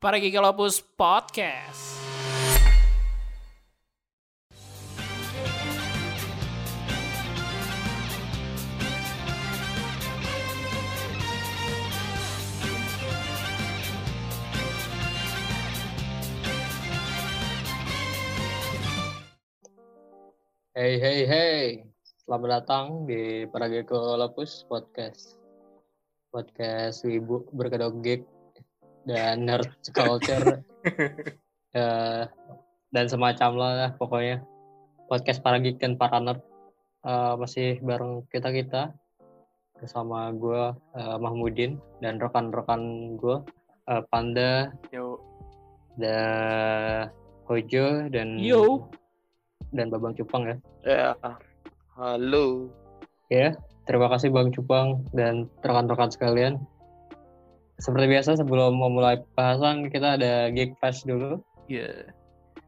Para Gigalopus Podcast. Hey hey hey, selamat datang di Parageko Lopus Podcast. Podcast Wibu berkedok geek dan nerd culture Eh, dan semacam lah pokoknya. Podcast para geek dan para nerd Eh, masih bareng kita kita bersama gue Mahmudin dan rekan-rekan gue eh, Panda Yo, dan Hojo dan Yo. dan Babang Cupang ya. ya, halo. Ya, terima kasih Bang Cupang dan rekan-rekan sekalian. Seperti biasa sebelum memulai bahasan kita ada Geek Fest dulu. Iya,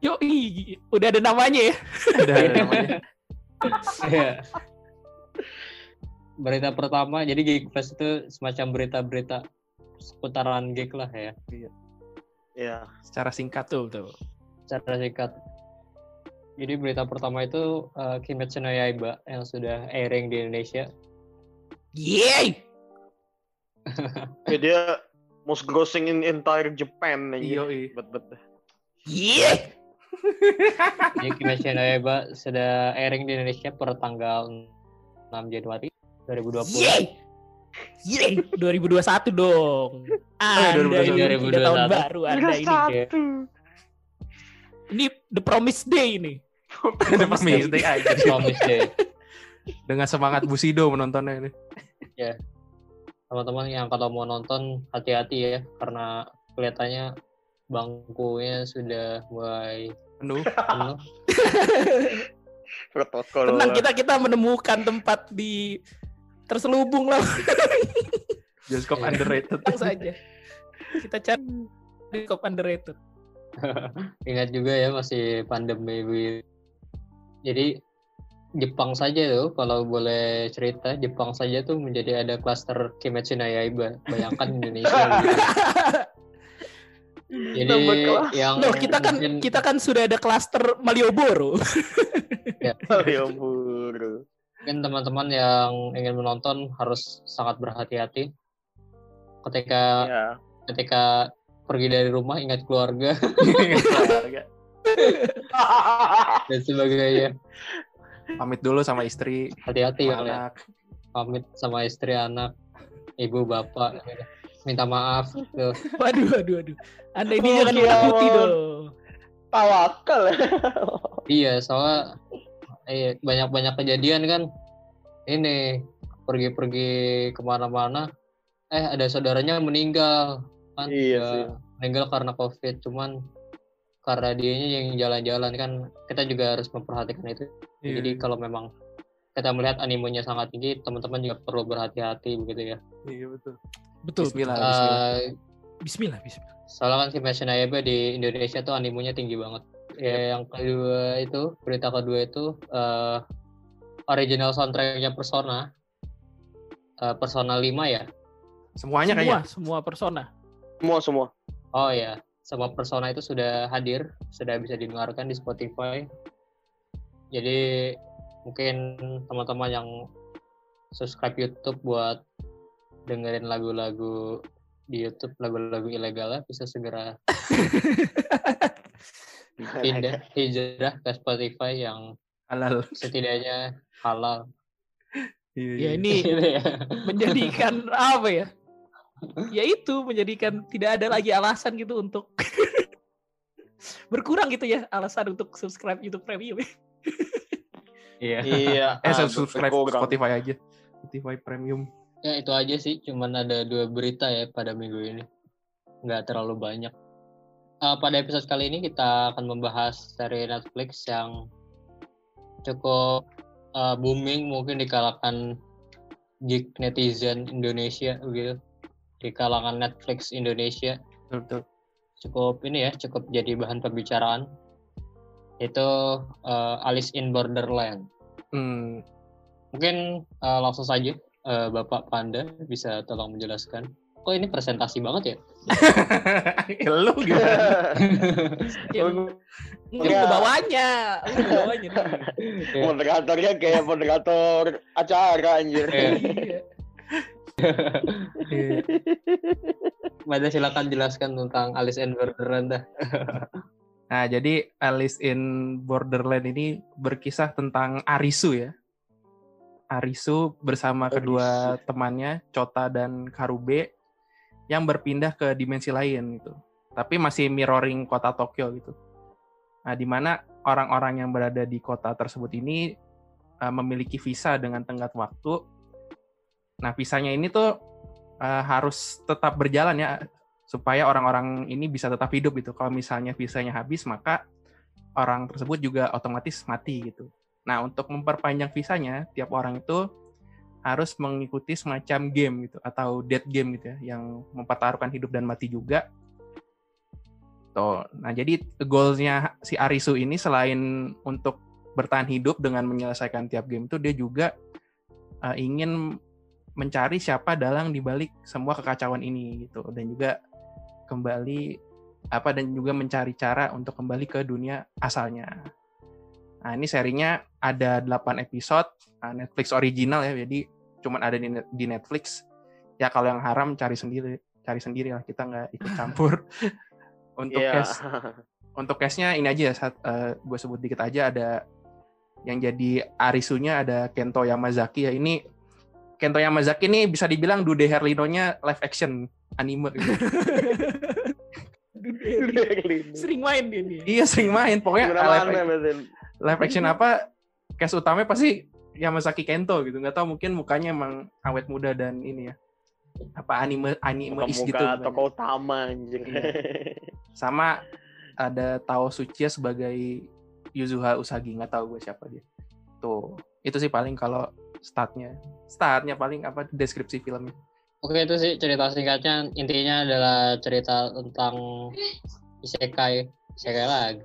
Yo, ih, udah ada namanya ya. ada namanya. Iya. berita pertama, jadi Geek Fest itu semacam berita-berita seputaran geek lah ya, Ya, Secara singkat tuh, tuh. secara singkat. Jadi berita pertama itu uh, Kimetsu no Yaiba yang sudah airing di Indonesia. Yeay! ya dia most grossing in entire Japan Iya, iya. Bet bet. Yeay! Jadi Kimetsu no Yaiba sudah airing di Indonesia per tanggal 6 Januari 2020. Yeay! Yeay! 2021 dong. Anda 2021. ini tidak tahun 2021. baru Anda ini. Ini The Promise Day ini. Ada promise day aja Promise Day. dengan semangat Busido menontonnya ini. Teman-teman yang kalau mau nonton hati-hati ya karena kelihatannya bangkunya sudah mulai Penuh. penuh. Protokol. Tenang kita kita menemukan tempat di terselubung lah Bioskop underrated. tenang saja. Kita cari bioskop underrated. Ingat juga ya masih pandemi. Jadi Jepang saja tuh kalau boleh cerita Jepang saja tuh menjadi ada klaster Kimetsu no Yaiba. Bayangkan Indonesia gitu. Jadi yang Loh, kita kan mungkin- kita kan sudah ada klaster Malioboro. Ya ampun. mungkin teman-teman yang ingin menonton harus sangat berhati-hati ketika Ya. ketika pergi dari rumah ingat keluarga dan sebagainya Pamit dulu sama istri, hati-hati ya anak. pamit sama istri anak ibu bapak minta maaf tuh Waduh, waduh, waduh. Anda ini Oh, jangan kiamat. menakuti dong. Tawakal. iya soalnya eh, banyak-banyak kejadian kan ini pergi-pergi ke mana-mana eh ada saudaranya meninggal kan Iya Ya, sih. meninggal karena covid cuman karena dianya yang jalan-jalan kan kita juga harus memperhatikan itu Iya. jadi kalau memang kita melihat animenya sangat tinggi teman-teman juga perlu berhati-hati begitu ya Iya betul. Betul. Bismillah, bismillah. Eh, Bismillah, bismillah. soalnya kan no Yaiba di Indonesia tuh animenya tinggi banget ya yang kedua itu berita kedua itu eh, original soundtracknya Persona eh, Persona 5 ya Semuanya semua, kayaknya. semua persona. Semua semua. oh ya semua Persona itu sudah hadir sudah bisa didengarkan di Spotify jadi mungkin teman-teman yang subscribe YouTube buat dengerin lagu-lagu di YouTube lagu-lagu ilegal bisa segera pindah hijrah ke Spotify yang Halal. setidaknya halal. Iya, Ya iya. ini Gitu ya. menjadikan apa ya? Ya itu menjadikan tidak ada lagi alasan gitu untuk berkurang gitu ya alasan untuk subscribe YouTube Premium. Iya. Iya. Eh, ah, subscribe. Spotify aja. Spotify Premium. Ya itu aja sih, cuman ada dua berita ya pada minggu ini. Nggak terlalu banyak. Eh, pada episode kali ini kita akan membahas dari Netflix yang cukup eh, booming mungkin di kalangan geek netizen Indonesia begitu. Di kalangan Netflix Indonesia betul. cukup ini ya, cukup jadi bahan pembicaraan. Itu eh, Alice in Borderland. Hmm, Mungkin eh, langsung saja eh, Bapak Panda bisa tolong menjelaskan. Kok ini presentasi banget ya? Lu gimana? Ya, Oh, lu Iya. ngebawanya, lu ngebawanya. Iya. Moderatornya kayak moderator acara anjir. Iya. Iya. Iya. Mada silakan jelaskan tentang Alice in Borderland dah. Nah, jadi Alice in Borderland ini berkisah tentang Arisu ya. Arisu bersama kedua temannya, Chota dan Karube, yang berpindah ke dimensi lain gitu. Tapi masih mirroring kota Tokyo gitu. Nah, di mana orang-orang yang berada di kota tersebut ini uh, memiliki visa dengan tenggat waktu. Nah, visanya ini tuh uh, harus tetap berjalan ya supaya orang-orang ini bisa tetap hidup gitu. Kalau misalnya visanya habis, maka orang tersebut juga otomatis mati gitu. Nah, untuk memperpanjang visanya, tiap orang itu harus mengikuti semacam game gitu atau dead game gitu ya, yang mempertaruhkan hidup dan mati juga. Tuh. Nah, jadi goalsnya si Arisu ini selain untuk bertahan hidup dengan menyelesaikan tiap game itu, dia juga uh, ingin mencari siapa dalang di balik semua kekacauan ini gitu dan juga kembali apa dan juga mencari cara untuk kembali ke dunia asalnya. Nah, ini serinya ada 8 episode uh, Netflix original ya, jadi cuman ada di, Net- di Netflix. Ya kalau yang haram cari sendiri, cari sendiri lah kita nggak ikut campur. untuk Iya. cast untuk castnya ini aja saat gue sebut dikit aja ada yang jadi Arisunya ada Kento Yamazaki ya ini Kento Yamazaki ini bisa dibilang Dude Herlino-nya live action anime gitu. Sering main dia nih. iya sering main pokoknya Gimana live, berarti? live action apa cast utamanya pasti Yamazaki Kento gitu nggak tahu mungkin mukanya emang awet muda dan ini ya apa anime anime is gitu Muka tokoh utama anjir. Iya. sama ada Tao Suchiya sebagai Yuzuha Usagi nggak tahu gue siapa dia tuh itu sih paling kalau startnya startnya paling apa deskripsi filmnya Oke itu sih cerita singkatnya intinya adalah cerita tentang isekai isekai lagi.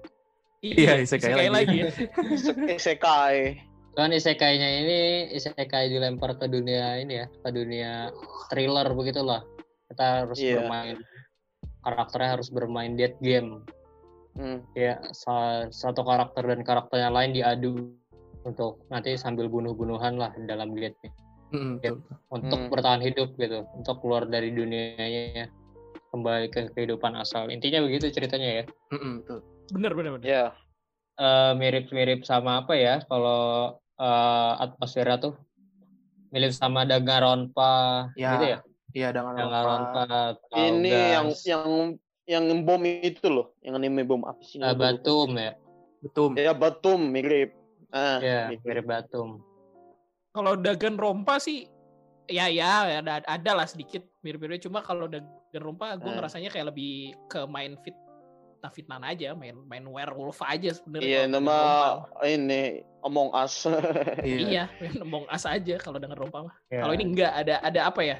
Iya, isekai lagi. ya. Isekai. Kan isekainya ini isekai dilempar ke dunia ini ya, ke dunia thriller begitulah. Kita harus Iya. bermain karakternya harus bermain dead game. Hmm. Ya sa- satu karakter dan karakter yang lain diadu untuk nanti sambil bunuh-bunuhan lah dalam game Mm, betul. untuk Hmm. bertahan hidup gitu, untuk keluar dari dunianya kembali ke kehidupan asal. Intinya begitu ceritanya ya. Mm-mm, betul. Bener bener bener. Ya. Eh, mirip-mirip sama apa ya kalau eh, atmosfera tuh mirip sama Danganronpa Ya, gitu ya iya dengan Danganronpa Ini yang yang yang bom itu loh, yang anime bom apa sih? eh, Batum ya betul Ya Batum mirip. Ah, ya mirip. mirip Batum Kalau Dagan Rompa sih ya ya ada ada lah sedikit mirip-mirip cuma kalau Dagan Rompa gue Hmm. ngerasanya kayak lebih ke main fit nah fitnan aja main main werewolf aja sebenarnya Iya, nama Rompa. ini Among Us. iya iya main Among Us aja kalau dengan Rompa mah Ya. kalau ini enggak ada ada apa ya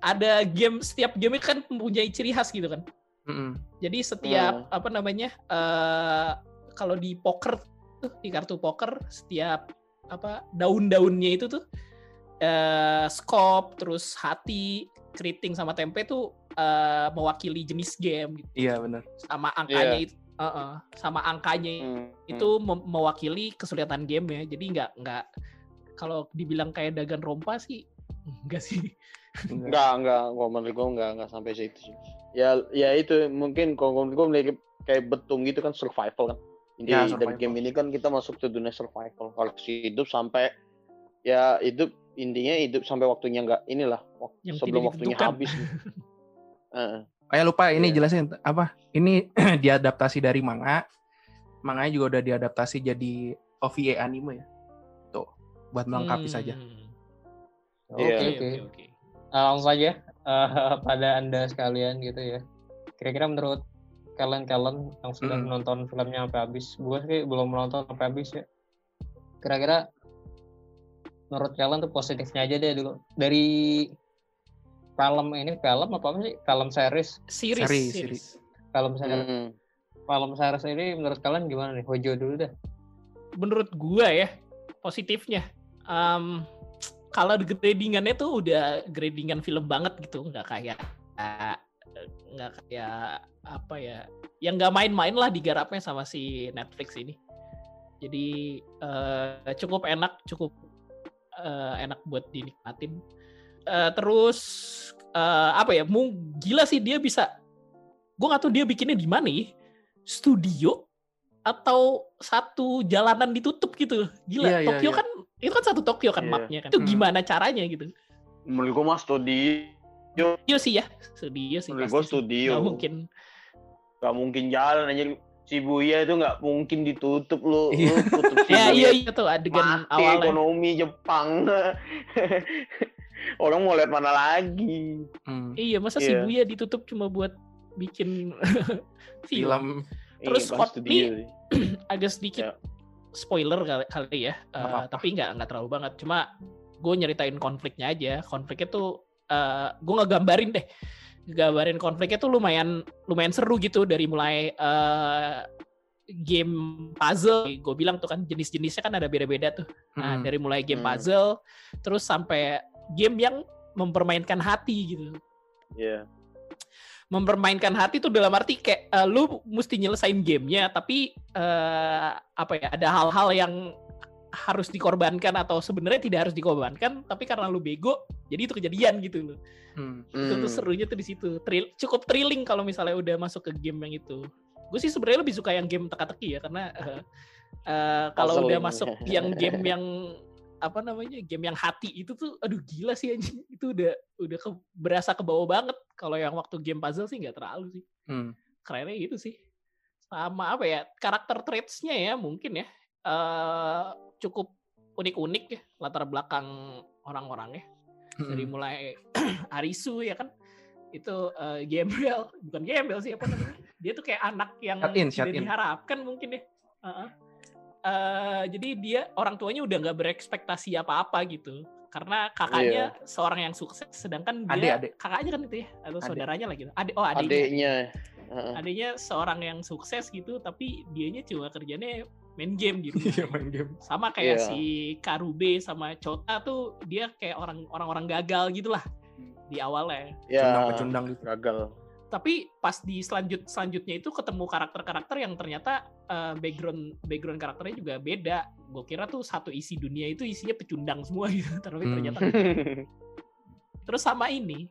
ada game setiap game kan mempunyai ciri khas gitu kan Mm-mm. jadi setiap Hmm. apa namanya eh kalau di poker tuh di kartu poker setiap apa daun-daunnya itu tuh eh scope terus hati keriting sama tempe tuh eh, mewakili jenis game gitu. iya benar sama angkanya Iya. itu eh, eh, sama angkanya Hmm. itu mem- mewakili kesulitan game ya jadi nggak nggak kalau dibilang kayak dagan rompa sih enggak sih Enggak, enggak, gua menurut gua enggak, enggak sampai situ sih. Ya, ya itu mungkin kalau menurut gua mirip kayak betung gitu kan survival kan. Jadi Ya, dari survival. game ini kan kita masuk ke dunia survival. Harus hidup sampai ya hidup intinya hidup sampai waktunya enggak inilah wak- Yang sebelum tidak waktunya habis. Heeh. Oh ya lupa ini Iya. jelasin apa? Ini diadaptasi dari manga. Manganya juga udah diadaptasi jadi OVA anime ya. Tuh, buat melengkapi saja. Hmm. oke Iya. Oke, oke oke, oke. Eh, langsung aja eh, pada anda sekalian gitu ya kira-kira menurut kalian-kalian yang sudah Mm. menonton filmnya sampai habis. Gue sih belum menonton sampai habis ya. Kira-kira menurut kalian tuh positifnya aja deh dulu. Dari film ini film apa sih? Film series? Series. Seri, series. film series. Hmm. film series ini menurut kalian gimana nih? Hojo dulu dah. Menurut gua ya positifnya em, kalau gradingannya tuh udah gradingan film banget gitu. Nggak kayak uh, nggak kayak apa ya yang nggak main-main lah digarapnya sama si Netflix ini jadi eh, cukup enak cukup eh, enak buat dinikmatin Eh, terus eh, apa ya mau gila sih dia bisa gue nggak tahu dia bikinnya di mana ya studio atau satu jalanan ditutup gitu gila Iya, iya, Tokyo iya. kan itu kan satu Tokyo kan Iya. mapnya kan itu Hmm. gimana caranya gitu Menurut gue mah studio, studio sih ya studio sih menurut gue sih. studio. Nggak mungkin Gak mungkin jalan aja. Shibuya itu nggak mungkin ditutup lu. Iya. Lu tutup ya Shibuya. iya iya tuh adegan Mati awalnya ekonomi Jepang. Orang mau lihat mana lagi? Hmm. iya masa Iya. Shibuya ditutup cuma buat bikin film Film. Terus Iya, studio sih. agak sedikit Ya. spoiler kali, kali ya, apa-apa. tapi nggak nggak terlalu banget. Cuma gue nyeritain konfliknya aja. Konfliknya tuh eh gue ngegambarin deh, gambarin konfliknya tuh lumayan lumayan seru gitu dari mulai eh game puzzle. Gue bilang tuh kan jenis-jenisnya kan ada beda-beda tuh. Nah Hmm. dari mulai game Hmm. puzzle, terus sampai game yang mempermainkan hati gitu Iya. mempermainkan hati tuh dalam arti kayak eh, lu mesti nyelesain gamenya tapi eh, apa ya ada hal-hal yang harus dikorbankan atau sebenarnya tidak harus dikorbankan tapi karena lu bego jadi itu kejadian gitu loh. Hmm. itu tuh Hmm. serunya tuh di situ. Thrill- cukup thrilling kalau misalnya udah masuk ke game yang itu. Gue sih sebenarnya lebih suka yang game teka-teki ya karena eh, eh, kalau udah masuk yang game yang apa namanya game yang hati itu tuh aduh gila sih anjing. Itu udah udah ke, berasa ke bawah banget. Kalau yang waktu game puzzle sih nggak terlalu sih. Hmm. kerennya gitu sih. Sama apa ya karakter traits-nya ya mungkin ya. Eh cukup unik-unik ya latar belakang orang-orangnya. Hmm. dari mulai Arisu ya kan? Itu eh, gembel bukan gembel sih apa namanya? Dia tuh kayak anak yang Shut in, shut tidak in. diharapkan mungkin ya. Heeh. Eh, jadi dia orang tuanya udah nggak berekspektasi apa-apa gitu. Karena kakaknya seorang yang sukses sedangkan dia adik. kakaknya kan itu ya atau saudaranya lagi. Adik oh adiknya. Adiknya seorang yang sukses gitu tapi dianya cuma kerjanya main game di rumah Iya main game. sama kayak Iya. si Karube sama Chota tuh dia kayak orang orang-orang gagal gitulah di awalnya Ya. Pecundang-pecundang gitu. Gagal. tapi pas di selanjut selanjutnya itu ketemu karakter-karakter yang ternyata eh, background background karakternya juga beda gue kira tuh satu isi dunia itu isinya pecundang semua gitu tapi Hmm. ternyata terus sama ini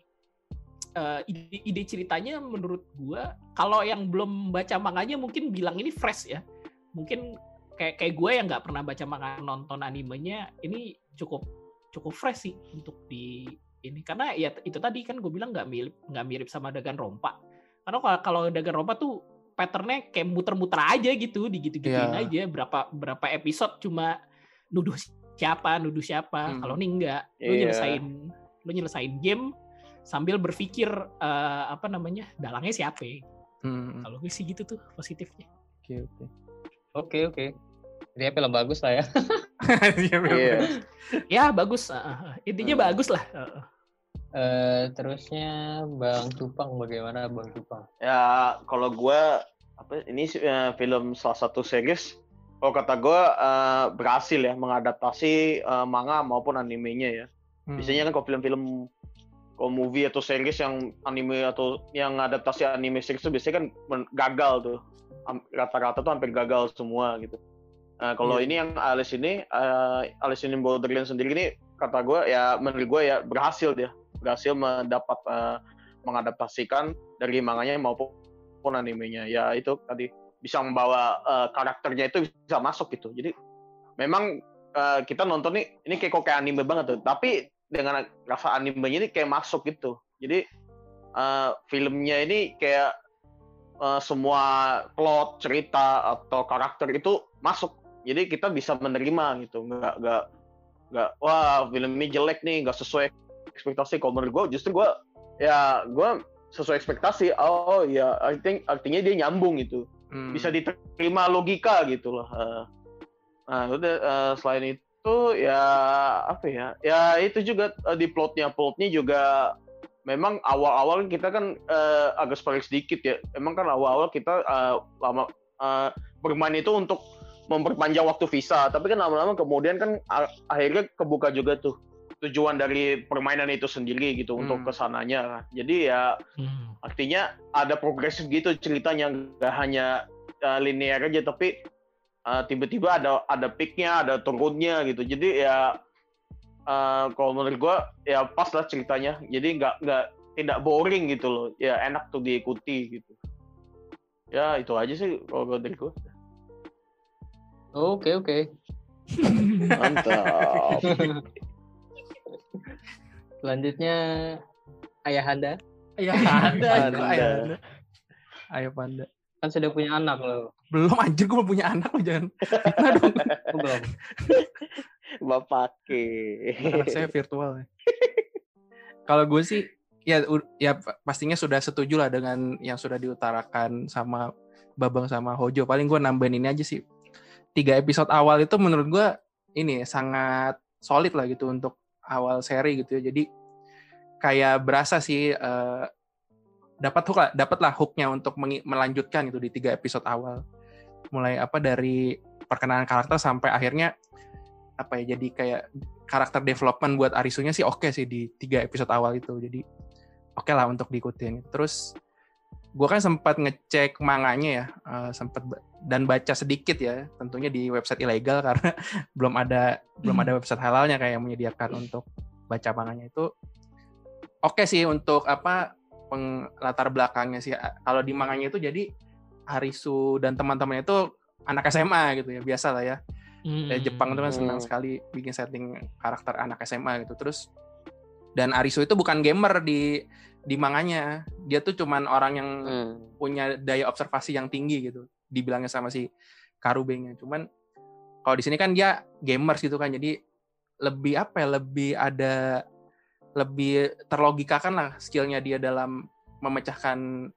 eh, ide, ide ceritanya menurut gua kalau yang belum baca manganya mungkin bilang ini fresh ya mungkin kayak kayak gue yang nggak pernah baca manga nonton animenya ini cukup cukup fresh sih untuk di ini karena ya itu tadi kan gue bilang nggak mirip nggak mirip sama Dagan Rompa karena kalau kalau Dagan Rompa tuh patternnya kayak muter-muter aja gitu digitu-gituin Iya. aja berapa berapa episode cuma nuduh siapa nuduh siapa Hmm. kalau ini enggak lu Iya. nyelesain lu nyelesain game sambil berpikir eh, apa namanya dalangnya siapa Hmm. kalau gue sih gitu tuh positifnya Oke oke. Oke oke. Dia film bagus lah ya. Iya. Iya. ya bagus eh, intinya Hmm. bagus lah Eh, eh. Eh terusnya Bang Cupang bagaimana Bang Cupang? Ya kalau gua apa ini eh, film salah satu series kalau kata gua eh, berhasil ya mengadaptasi eh, manga maupun animenya ya. Hmm. Biasanya kan kalau film-film kalau movie atau series yang anime atau yang adaptasi anime series itu biasanya kan gagal tuh. Rata-rata tuh hampir gagal semua gitu. Nah, kalau Iya. ini yang Alice ini eh, Alice in Borderland sendiri ini kata gua ya menurut gua ya berhasil dia. Berhasil mendapat eh, mengadaptasikan dari manganya maupun animenya. Ya itu tadi bisa membawa eh, karakternya itu bisa masuk gitu. Jadi memang eh, kita nonton nih ini kayak kok kayak anime banget tuh. Tapi dengan rasa animenya ini kayak masuk gitu. Jadi eh, filmnya ini kayak eh, semua plot, cerita atau karakter itu masuk. Jadi kita bisa menerima gitu. Nggak nggak nggak wah film ini jelek nih, nggak sesuai ekspektasi. Kalau menurut gue justru gue ya gue sesuai ekspektasi. Oh ya, I think artinya dia nyambung gitu Hmm. bisa diterima logika gitu loh. Eh, Nah, udah eh, selain itu ya apa ya? Ya itu juga eh, di plotnya plotnya juga memang awal-awal kita kan eh, agak spoiler sedikit ya. Emang kan awal-awal kita eh, lama eh, bermain itu untuk memperpanjang waktu visa, tapi kan lama-lama kemudian kan akhirnya kebuka juga tuh tujuan dari permainan itu sendiri gitu Hmm. untuk ke sananya. Jadi ya Hmm. artinya ada progresif gitu ceritanya nggak hanya uh, linear aja tapi uh, tiba-tiba ada ada peaknya ada turunnya gitu jadi ya uh, kalau menurut gua ya pas lah ceritanya jadi nggak nggak tidak boring gitu loh ya enak tuh diikuti gitu ya itu aja sih kalau dari gua Oke oke. mantap Selanjutnya ayah anda Ayah Anda. Ayah Anda. Ayah Panda. kan sudah punya anak loh. Belum anjir gue punya anak lo jangan fitnah dong. Oh, belum. bapak Anak saya virtual. ya. Kalau gue sih ya ya pa- pastinya sudah setuju lah dengan yang sudah diutarakan sama Babang sama Hojo. Paling gue nambahin ini aja sih. Tiga episode awal itu menurut gue ini sangat solid lah gitu untuk awal seri gitu ya. Jadi kayak berasa sih eh, dapat hook lah, dapatlah hooknya untuk melanjutkan itu di tiga episode awal. Mulai apa dari perkenalan karakter sampai akhirnya apa ya jadi kayak karakter development buat Arisunya sih oke sih di tiga episode awal itu. Jadi oke lah untuk diikutin. Terus gue kan sempat ngecek manganya ya eh, sempat dan baca sedikit ya tentunya di website ilegal karena belum ada belum ada website halalnya kayak yang menyediakan untuk baca manganya itu. Oke sih untuk apa peng- latar belakangnya sih. Kalau di manganya itu jadi Arisu dan teman-temannya itu anak SMA gitu ya biasa lah ya ya Jepang itu kan senang Hmm. sekali bikin setting karakter anak SMA gitu terus dan Arisu itu bukan gamer di di manganya dia tuh cuman orang yang Hmm. punya daya observasi yang tinggi gitu dibilangnya sama si Karubenya cuman kalau di sini kan dia gamers gitu kan jadi lebih apa ya lebih ada lebih terlogikakan lah skillnya dia dalam memecahkan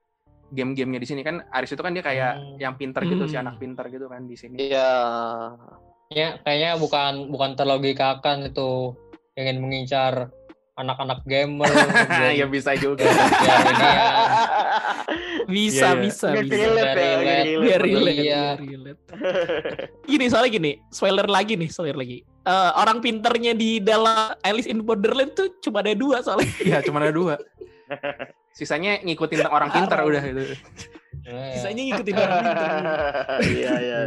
game-gamenya di sini kan Aris itu kan dia kayak Hmm. yang pinter gitu si Hmm. anak pinter gitu kan di sini iya Ya, kayaknya bukan bukan terlogikakan itu ingin mengincar anak-anak gamer. biar- ya bisa juga ini ya. bisa Iya, iya. bisa Nggak bisa relate ya, biar relate, Iya. biar relate. gini soalnya gini spoiler lagi nih spoiler lagi Eh, orang pinternya di dalam Alice in Borderland tuh cuma ada dua soalnya Iya, cuma ada dua. Sisanya ngikutin orang pintar udah gitu. Nah, sisanya ngikutin orang pinter iya iya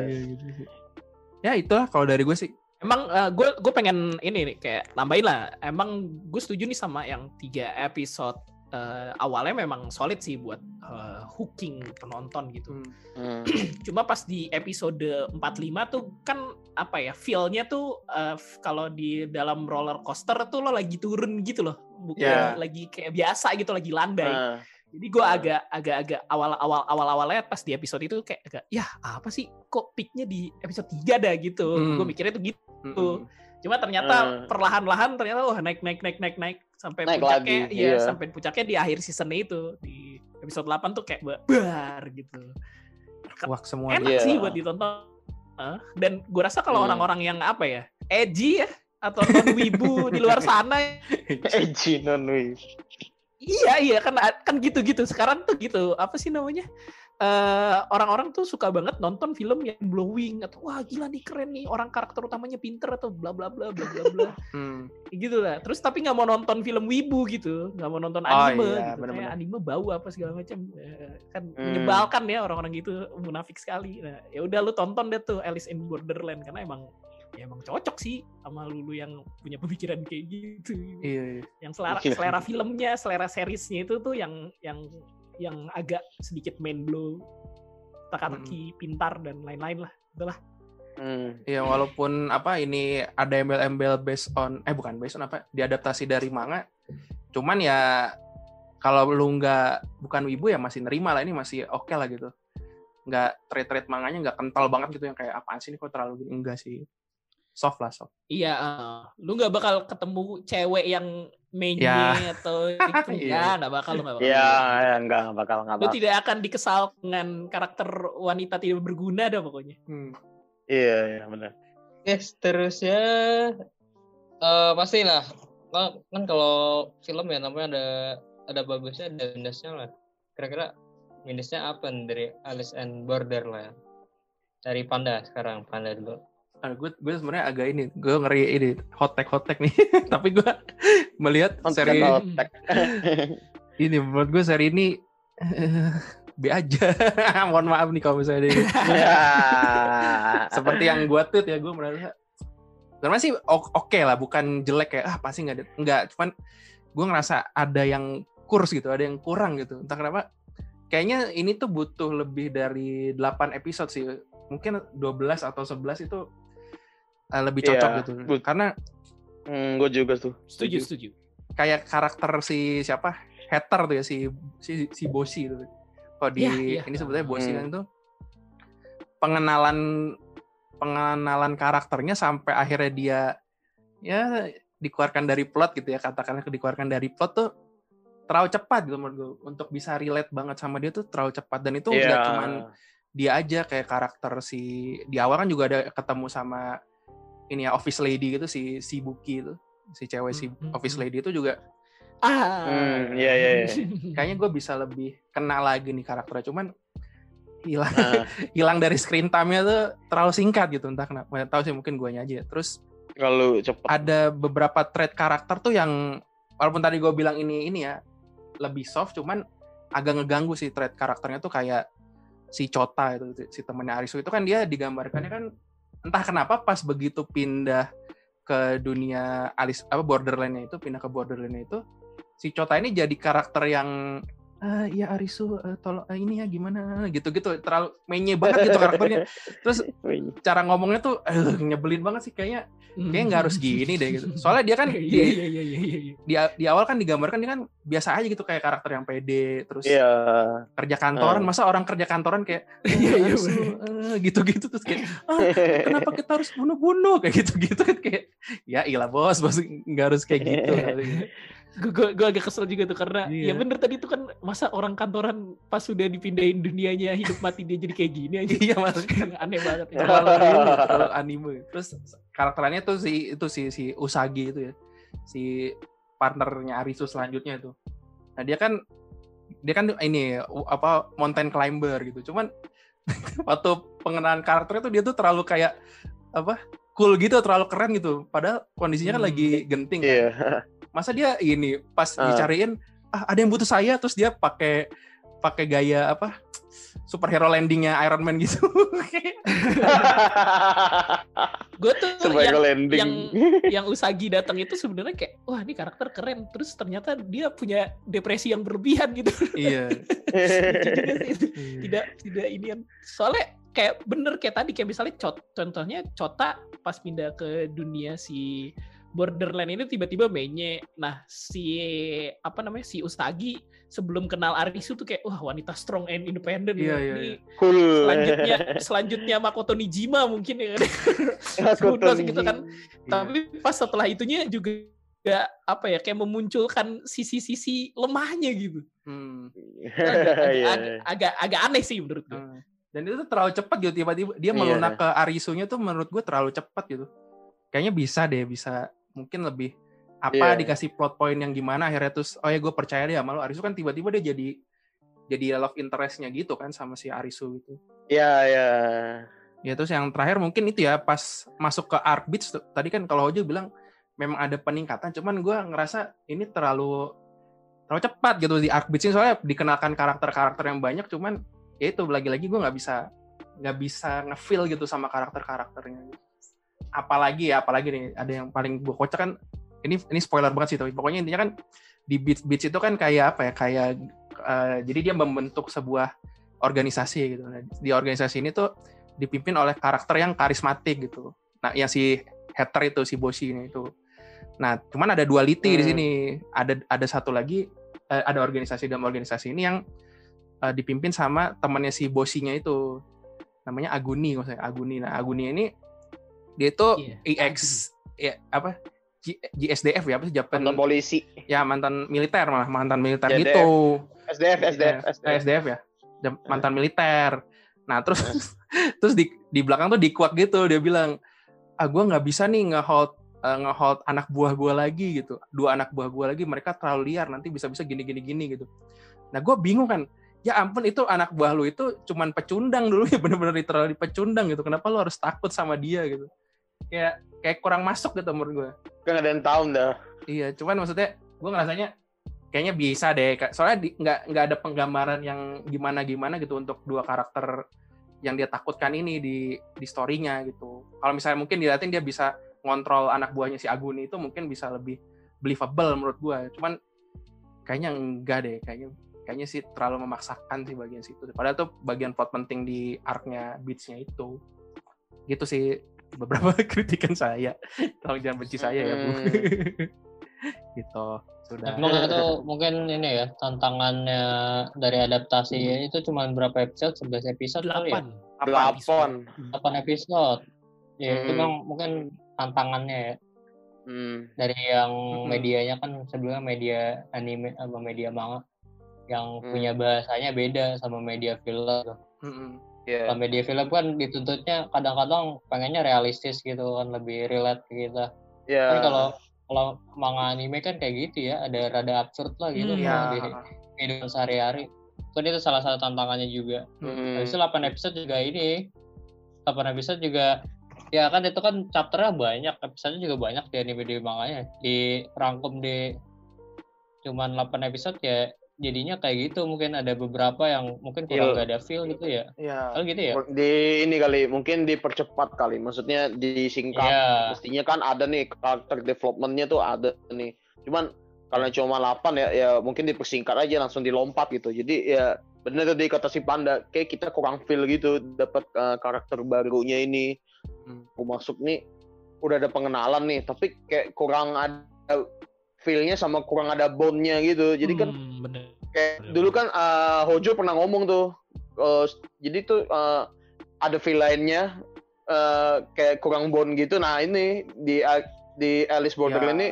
Ya itulah kalau dari gue sih. Emang gue gue pengen ini nih kayak nambahin lah. Emang gue setuju nih sama yang tiga episode eh, awalnya memang solid sih buat eh, hooking penonton gitu. Hmm. Cuma pas di episode 45 tuh kan apa ya feel-nya tuh eh, f- kalau di dalam roller coaster tuh lo lagi turun gitu loh. Bukan Ya. lagi kayak biasa gitu lagi landai. Ah, Jadi gue agak agak agak awal awal awal awalnya pas di episode itu kayak agak ya apa sih kok peaknya di episode 3 dah gitu. Hmm. Gue mikirnya tuh gitu. Mm-mm. Cuma ternyata Hmm. perlahan-lahan ternyata wah naik naik naik naik naik sampai Naik puncaknya lagi, iya iya. sampai puncaknya di akhir season itu di episode 8 tuh kayak ba- bar gitu. Wah semua. Enak Iya. sih buat ditonton. Dan gue rasa kalau Hmm. orang-orang yang apa ya edgy ya atau non wibu di luar sana Edgy non wis. Iya iya kan kan gitu-gitu sekarang tuh gitu apa sih namanya Eh orang-orang tuh suka banget nonton film yang blowing atau wah gila nih keren nih orang karakter utamanya pinter atau bla bla bla bla bla bla Hmm. gitu lah terus tapi nggak mau nonton film wibu gitu nggak mau nonton Oh, anime iya, gitu bener-bener. kayak anime bau apa segala macam Eh, kan Hmm. menyebalkan ya orang-orang gitu munafik sekali nah ya udah lu tonton deh tuh Alice in Borderland karena emang ya emang cocok sih sama lulu yang punya pemikiran kayak gitu Iya, iya. yang selera Iya. selera filmnya, selera seriesnya itu tuh yang yang yang agak sedikit main blow, teka-teki, pintar dan lain-lain lah. Itulah. Hmm. Iya, walaupun apa ini ada embel-embel based on eh bukan based on apa diadaptasi dari manga. Cuman ya kalau lu nggak bukan wibu ya masih nerima lah ini masih oke lah gitu. Nggak trade-trade manganya nggak kental banget gitu yang kayak apaan sih ini kok terlalu gini enggak sih. Soft lah soft. Iya, eh, lu nggak bakal ketemu cewek yang mainnya atau gitu Iya. ya, nggak bakal lu nggak bakal. Ya, ya, enggak enggak bakal enggak Lu bakal. tidak akan dikesal dengan karakter wanita tidak berguna dah pokoknya. Hmm. Iya, iya benar. Oke, seterusnya eh pastilah kan, kan kalau film ya namanya ada ada bagusnya ada minusnya lah. Kira-kira minusnya apa nih dari Alice and Borderland? Dari Panda sekarang, Panda dulu. Gue gue sebenarnya agak ini gue ngeri ini hot tag hot tag nih. Tapi gue melihat seri Kontak. ini. menurut gue seri ini eh, B aja. Mohon maaf nih kalau misalnya ini. Seperti yang gue tweet ya gue merasa sebenarnya sih oke lah bukan jelek kayak ah pasti nggak ada nggak cuman gue ngerasa ada yang kurs gitu ada yang kurang gitu. Entah kenapa kayaknya ini tuh butuh lebih dari 8 episode sih. Mungkin 12 atau 11 itu eh, lebih cocok Iya, gitu but- karena Hmm, gue juga tuh. Setuju, setuju. kayak karakter si siapa hater tuh ya si si si Bosi itu kalau di Iya, iya. ini sebetulnya Bosi Hmm. kan itu pengenalan pengenalan karakternya sampai akhirnya dia ya dikeluarkan dari plot gitu ya katakanlah dikeluarkan dari plot tuh terlalu cepat gitu menurut gue untuk bisa relate banget sama dia tuh terlalu cepat dan itu Iya. nggak cuman dia aja kayak karakter si di awal kan juga ada ketemu sama ini ya office lady gitu si si Buki itu si cewek si Hmm, hmm, office hmm. lady itu juga Ah. Hmm, iya, iya, iya. kayaknya gue bisa lebih kenal lagi nih karakternya cuman hilang Nah, hilang dari screen time-nya tuh terlalu singkat gitu entah kenapa nggak tahu sih mungkin guanya aja terus kalau cepet. ada beberapa trait karakter tuh yang walaupun tadi gue bilang ini ini ya lebih soft cuman agak ngeganggu sih trait karakternya tuh kayak si Chota itu si temennya Arisu itu kan dia digambarkannya kan entah kenapa pas begitu pindah ke dunia alis apa borderland-nya itu pindah ke borderland-nya itu si Chota ini jadi karakter yang ah iya Arisu eh, tolong eh, ini ya gimana? Gitu-gitu terlalu menye banget gitu karakternya. Terus cara ngomongnya tuh eh, nyebelin banget sih kayaknya. Kayaknya nggak harus gini deh gitu. Soalnya dia kan Iya, di, iya, iya, di, di awal kan digambarkan dia kan biasa aja gitu kayak karakter yang pede terus Iya. kerja kantoran. Masa orang kerja kantoran kayak gitu-gitu terus kayak ah, kenapa kita harus bunuh-bunuh? Kayak gitu-gitu kan kayak ya ilah bos bos nggak harus kayak gitu gue gue agak kesel juga tuh karena Iya. ya bener tadi tuh kan masa orang kantoran pas sudah dipindahin dunianya hidup mati dia jadi kayak gini aja iya maksudnya aneh banget ya. terlalu ini, terlalu anime terus karakternya tuh si itu si si Usagi itu ya si partnernya Arisu selanjutnya itu nah dia kan dia kan ini apa mountain climber gitu cuman waktu pengenalan karakternya tuh dia tuh terlalu kayak apa cool gitu terlalu keren gitu padahal kondisinya kan Hmm. lagi genting kan. Iya. masa dia ini pas Ah. dicariin ah ada yang butuh saya. Terus dia pakai pakai gaya apa? Superhero landingnya Iron Man gitu. Gue tuh Sebagai yang, landing. yang yang Usagi datang itu sebenarnya kayak wah ini karakter keren. Terus ternyata dia punya depresi yang berlebihan gitu. Iya. Tidak tidak ini soalnya kayak bener kayak tadi kayak misalnya cot- contohnya Cota pas pindah ke dunia si Borderland ini tiba-tiba mainnya nah si apa namanya si Usagi sebelum kenal Arisu tuh kayak wah wanita strong and independent Iya, ya. iya, ini iya. cool. selanjutnya selanjutnya Makoto Nijima mungkin ya kan Kudos tuh gitu kan. Iya. tapi pas setelah itunya juga gak apa ya kayak memunculkan sisi-sisi lemahnya gitu Hmm. agak, agak, Iya. agak, agak, agak aneh sih menurut gue Hmm. Dan itu tuh terlalu cepat gitu tiba-tiba dia Iya. melunak ke Arisunya tuh menurut gue terlalu cepat gitu. Kayaknya bisa deh bisa mungkin lebih apa Iya. dikasih plot point yang gimana akhirnya terus oh ya gue percaya deh sama lu Arisu kan tiba-tiba dia jadi jadi love interestnya gitu kan sama si Arisu gitu. Iya, iya. Ya terus yang terakhir mungkin itu ya pas masuk ke Arc Beach tuh, tadi kan kalau Hojo bilang memang ada peningkatan cuman gue ngerasa ini terlalu terlalu cepat gitu di Arc Beach ini soalnya dikenalkan karakter-karakter yang banyak cuman ya itu lagi-lagi gue nggak bisa nggak bisa ngefeel gitu sama karakter-karakternya apalagi ya apalagi nih ada yang paling gue kocak kan ini ini spoiler banget sih tapi pokoknya intinya kan di beach beach itu kan kayak apa ya kayak eh, jadi dia membentuk sebuah organisasi gitu. Nah, di organisasi ini tuh dipimpin oleh karakter yang karismatik gitu. Nah yang si hater itu si Boshi ini itu nah cuman ada duality di Hmm. sini. Ada ada satu lagi eh, ada organisasi dalam organisasi ini yang eh, dipimpin sama temannya si Boshinya itu. Namanya Aguni maksudnya Aguni. Nah Aguni ini dia itu Iya, EX ya apa? G- GSDF ya apa sih? Japan Mantan polisi. ya mantan militer malah mantan militer JDF. gitu. SDF, SDF, Eh, SDF. SDF ya? Jam- mantan militer. Nah terus terus di di belakang tuh di quote gitu dia bilang ah gue nggak bisa nih ngehold eh, ngehold anak buah gue lagi gitu. Dua anak buah gue lagi mereka terlalu liar nanti bisa-bisa gini gini gini gitu. Nah gue bingung kan ya ampun itu anak buah lu itu cuman pecundang dulu ya bener-bener literally pecundang gitu. Kenapa lu harus takut sama dia? gitu kayak kayak kurang masuk gitu menurut gue kan ada yang tahu dah. Iya cuman maksudnya gue ngerasanya kayaknya bisa deh soalnya nggak nggak ada penggambaran yang gimana gimana gitu untuk dua karakter yang dia takutkan ini di di storynya gitu. Kalau misalnya mungkin dilihatin dia bisa ngontrol anak buahnya si Aguni itu mungkin bisa lebih believable menurut gue cuman kayaknya enggak deh kayaknya kayaknya sih terlalu memaksakan sih bagian situ. Padahal tuh bagian plot penting di arc-nya Beats-nya itu. Gitu sih beberapa kritikan saya tolong jangan benci saya ya bu Hmm. gitu sudah Emang itu mungkin ini ya tantangannya dari adaptasi itu cuma berapa episode? 11 episode kali ya? Delapan. delapan 8 episode. Ya itu Hmm. memang mungkin tantangannya ya. hmm. Dari yang Mm-mm. medianya kan sebelumnya media anime sama media manga yang Hmm. punya bahasanya beda sama media film. Mm-mm. Ya Kalau media film kan dituntutnya kadang-kadang pengennya realistis gitu kan lebih relate ke kita. ya Kan kalau kalau manga anime kan kayak gitu ya, ada rada absurd lah gitu Hmm, kalau ya di kehidupan sehari-hari. Kan itu salah satu tantangannya juga. Hmm. Habis itu 8 episode juga ini. 8 episode juga ya kan itu kan chapternya banyak, episode juga banyak di anime di manganya. Dirangkum di cuman 8 episode ya jadinya kayak gitu mungkin ada beberapa yang mungkin kurang Iya. gak ada feel gitu ya. ya Oh gitu ya? di ini kali mungkin dipercepat kali maksudnya disingkat Iya. mestinya kan ada nih karakter developmentnya tuh ada nih cuman karena cuma 8 ya ya mungkin dipersingkat aja langsung dilompat gitu jadi ya bener tadi kata si Panda kayak kita kurang feel gitu dapat eh, karakter barunya ini Hmm. aku masuk nih udah ada pengenalan nih tapi kayak kurang ada feel-nya sama kurang ada bond-nya gitu jadi kan Hmm, bener. kayak Bener. dulu kan eh, Hojo pernah ngomong tuh eh, jadi tuh eh, ada feel lainnya eh, kayak kurang bond gitu nah ini di di Alice Borderland ini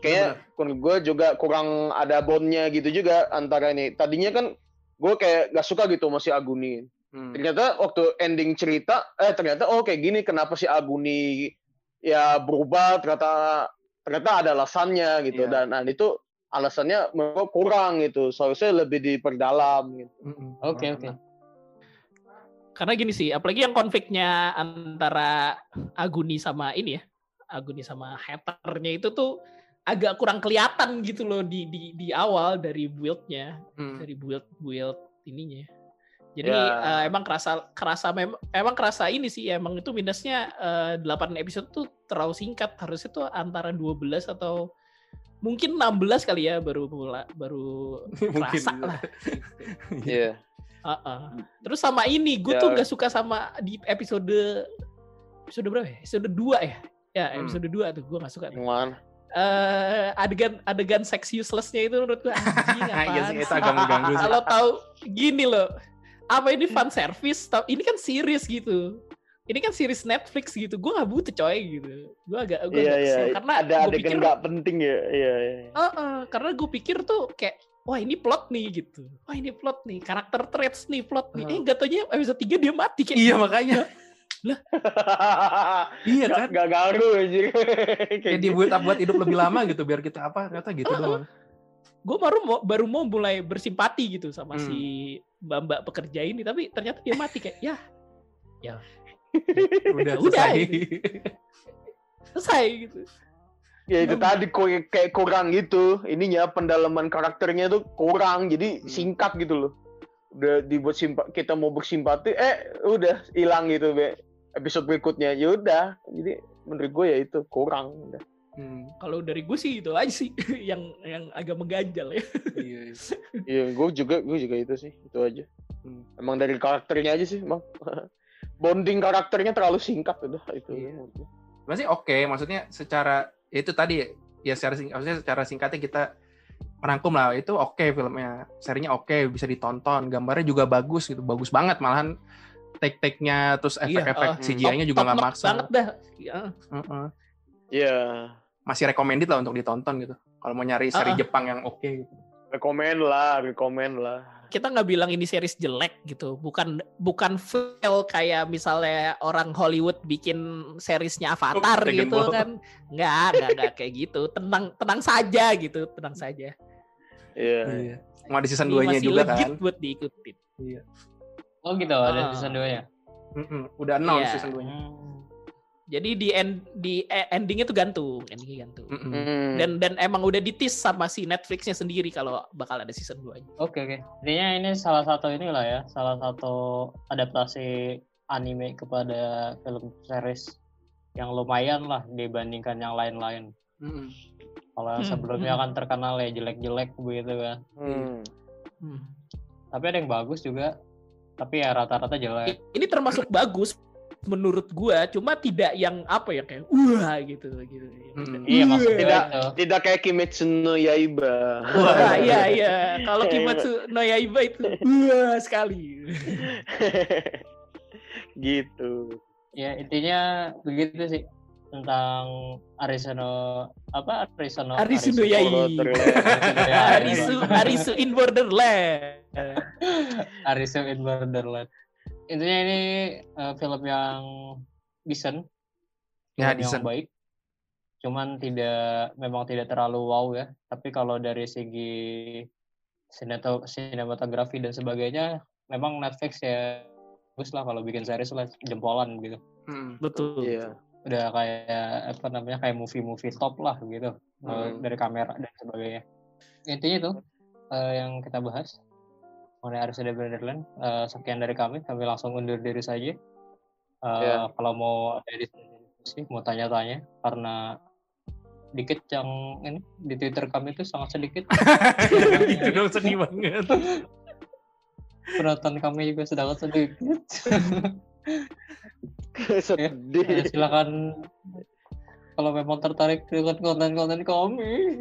kayak menurut gue juga kurang ada bondnya gitu juga antara ini tadinya kan gue kayak gak suka gitu masih Aguni Hmm. ternyata waktu ending cerita eh ternyata oh kayak gini kenapa si Aguni ya berubah ternyata ternyata ada alasannya gitu Iya. dan nah, itu alasannya menurut kurang gitu seharusnya lebih diperdalam gitu. Oke oke. Karena gini sih, apalagi yang konfliknya antara Aguni sama ini ya, Aguni sama haternya itu tuh agak kurang kelihatan gitu loh di di di awal dari build-nya, Hmm. dari build build ininya. Jadi Ya. eh, emang kerasa kerasa mem- emang kerasa ini sih emang itu minusnya eh, 8 episode tuh terlalu singkat. Harusnya tuh antara 12 atau mungkin 16 kali ya baru mula baru Mungkin kerasa lah. Iya. Heeh. Terus sama ini, gue Ya. tuh nggak suka sama di episode episode berapa ya? Episode 2 ya? Ya, Hmm. episode 2 tuh gue nggak suka. tuh. Mana? Eh, adegan adegan seks useless-nya itu menurut gue anjing Iya apaan sih itu agak mengganggu sih. Kalau tahu gini loh. Apa ini fan service? Tau- Ini kan series gitu. Ini kan series Netflix gitu. Gue nggak butuh coy gitu. Gue agak gue Iya iya. kesel karena Ada gue adegan pikir nggak penting ya. Iya iya. Heeh, karena gue pikir tuh kayak wah ini plot nih gitu. Wah ini plot nih, karakter traits nih, plot nih. Eh Heeh. gak taunya episode 3 dia mati kayak Iya makanya. Iya Gak, kan. gak garu anjir. Kayak di build up buat hidup lebih lama gitu biar kita apa ternyata gitu Heeh. doang. gue baru mau baru mau mulai bersimpati gitu sama Hmm. si mbak-mbak pekerja ini tapi ternyata dia mati kayak ya Udah Udah, selesai. selesai gitu ya itu tadi kok kayak kurang gitu. Ininya pendalaman karakternya tuh kurang. Jadi Hmm. singkat gitu loh. Udah dibuat simpa kita mau bersimpati eh udah hilang gitu be. Episode berikutnya ya udah. Jadi menurut gue ya itu kurang udah. Hmm, kalau dari gue sih itu aja sih yang yang agak mengganjal ya iya, iya. Iya, gue juga gue juga itu sih, itu aja. Hmm. Emang dari karakternya aja sih, emang. Bonding karakternya terlalu singkat udah itu. Iya. Masih oke, maksudnya secara ya itu tadi ya secara sing, maksudnya secara singkatnya kita merangkum lah itu oke filmnya, serinya oke bisa ditonton, gambarnya juga bagus gitu, bagus banget malahan take-take-nya terus Iya, efek-efek ah. CGI-nya juga nggak maksa. banget dah ya. Heeh. Iya. Masih recommended lah untuk ditonton gitu. Kalau mau nyari seri Ah, ah. Jepang yang oke gitu. Rekomen lah, rekomen lah. kita nggak bilang ini series jelek gitu bukan bukan fail kayak misalnya orang Hollywood bikin seriesnya Avatar Dragon gitu Ball. kan nggak nggak nggak kayak gitu tenang tenang saja gitu tenang saja Iya. Iya. Mau ada season Ini 2-nya masih juga legit kan. buat diikutin Oh gitu ada Ah. season 2 nya. Mm-mm. Udah announce Iya. season 2-nya. Hmm. Jadi di end di e- endingnya tuh gantung, endingnya gantung. Mm-mm. Hmm. Dan dan emang udah ditis sama si Netflixnya sendiri kalau bakal ada season 2 nya. Oke oke. Intinya ini salah satu inilah ya, salah satu adaptasi anime kepada film series yang lumayan lah dibandingkan yang lain-lain. Mm-mm. Kalau yang Hmm, sebelumnya hmm. kan terkenal ya jelek-jelek begitu kan. Hmm. Tapi ada yang bagus juga. Tapi ya rata-rata jelek. Ini termasuk bagus menurut gua, cuma tidak yang apa ya kayak wah gitu gitu. Mm-mm. Iya maksudnya Tidak- itu. Tidak kayak Kimetsu no Yaiba. Wah, iya iya. Kalau Kimetsu no Yaiba itu wah sekali. gitu. Ya intinya begitu sih tentang Arisono apa Arisono Arisu no Arisu- Yaiba. Ya, Arisu Arisu in Borderland. Arisu in Borderland. Intinya ini eh, film yang decent, Ya, film decent. yang baik. Cuman tidak memang tidak terlalu wow ya. Tapi kalau dari segi sinematografi dan sebagainya, memang Netflix ya bagus lah kalau bikin series lah jempolan gitu. Mm. Betul. Iya. Udah kayak apa namanya kayak movie-movie top lah gitu eh, Hmm. dari kamera dan sebagainya. Intinya itu eh, yang kita bahas mengenai Arsenal Borderland. Eh, sekian dari kami, kami langsung undur diri saja. Eh, Ya. Kalau mau ada diskusi, mau tanya-tanya, karena dikit yang ini di Twitter kami itu sangat sedikit. gitu dong sedih banget. Penonton kami juga sedang sedikit. Sedih. Eh, silakan kalau memang tertarik dengan konten-konten kami.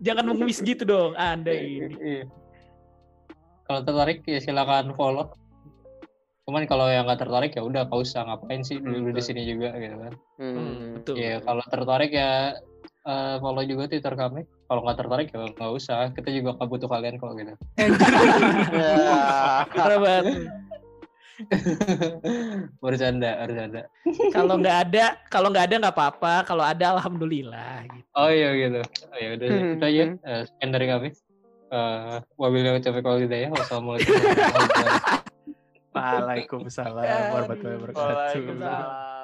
Jangan mengemis gitu dong Anda ini. Kalau tertarik ya silakan follow. Cuman kalau yang nggak tertarik ya udah nggak usah ngapain sih dulu di sini juga gitu kan. Hmm. Betul. Ya kalau tertarik ya eh, follow juga Twitter kami. Kalau nggak tertarik ya nggak usah. Kita juga nggak butuh kalian kok gitu. Ya. Banget. bercanda, bercanda. Kalau nggak ada, kalau nggak ada nggak apa-apa. Kalau ada, alhamdulillah. Gitu. Oh iya gitu. Oh ya udah Hmm, itu aja. hmm. Sekian dari kami. Eh, wabillahi taufiq wal hidayah. Wassalamualaikum warahmatullahi wabarakatuh. Waalaikumsalam warahmatullahi wabarakatuh. Waalaikumsalam.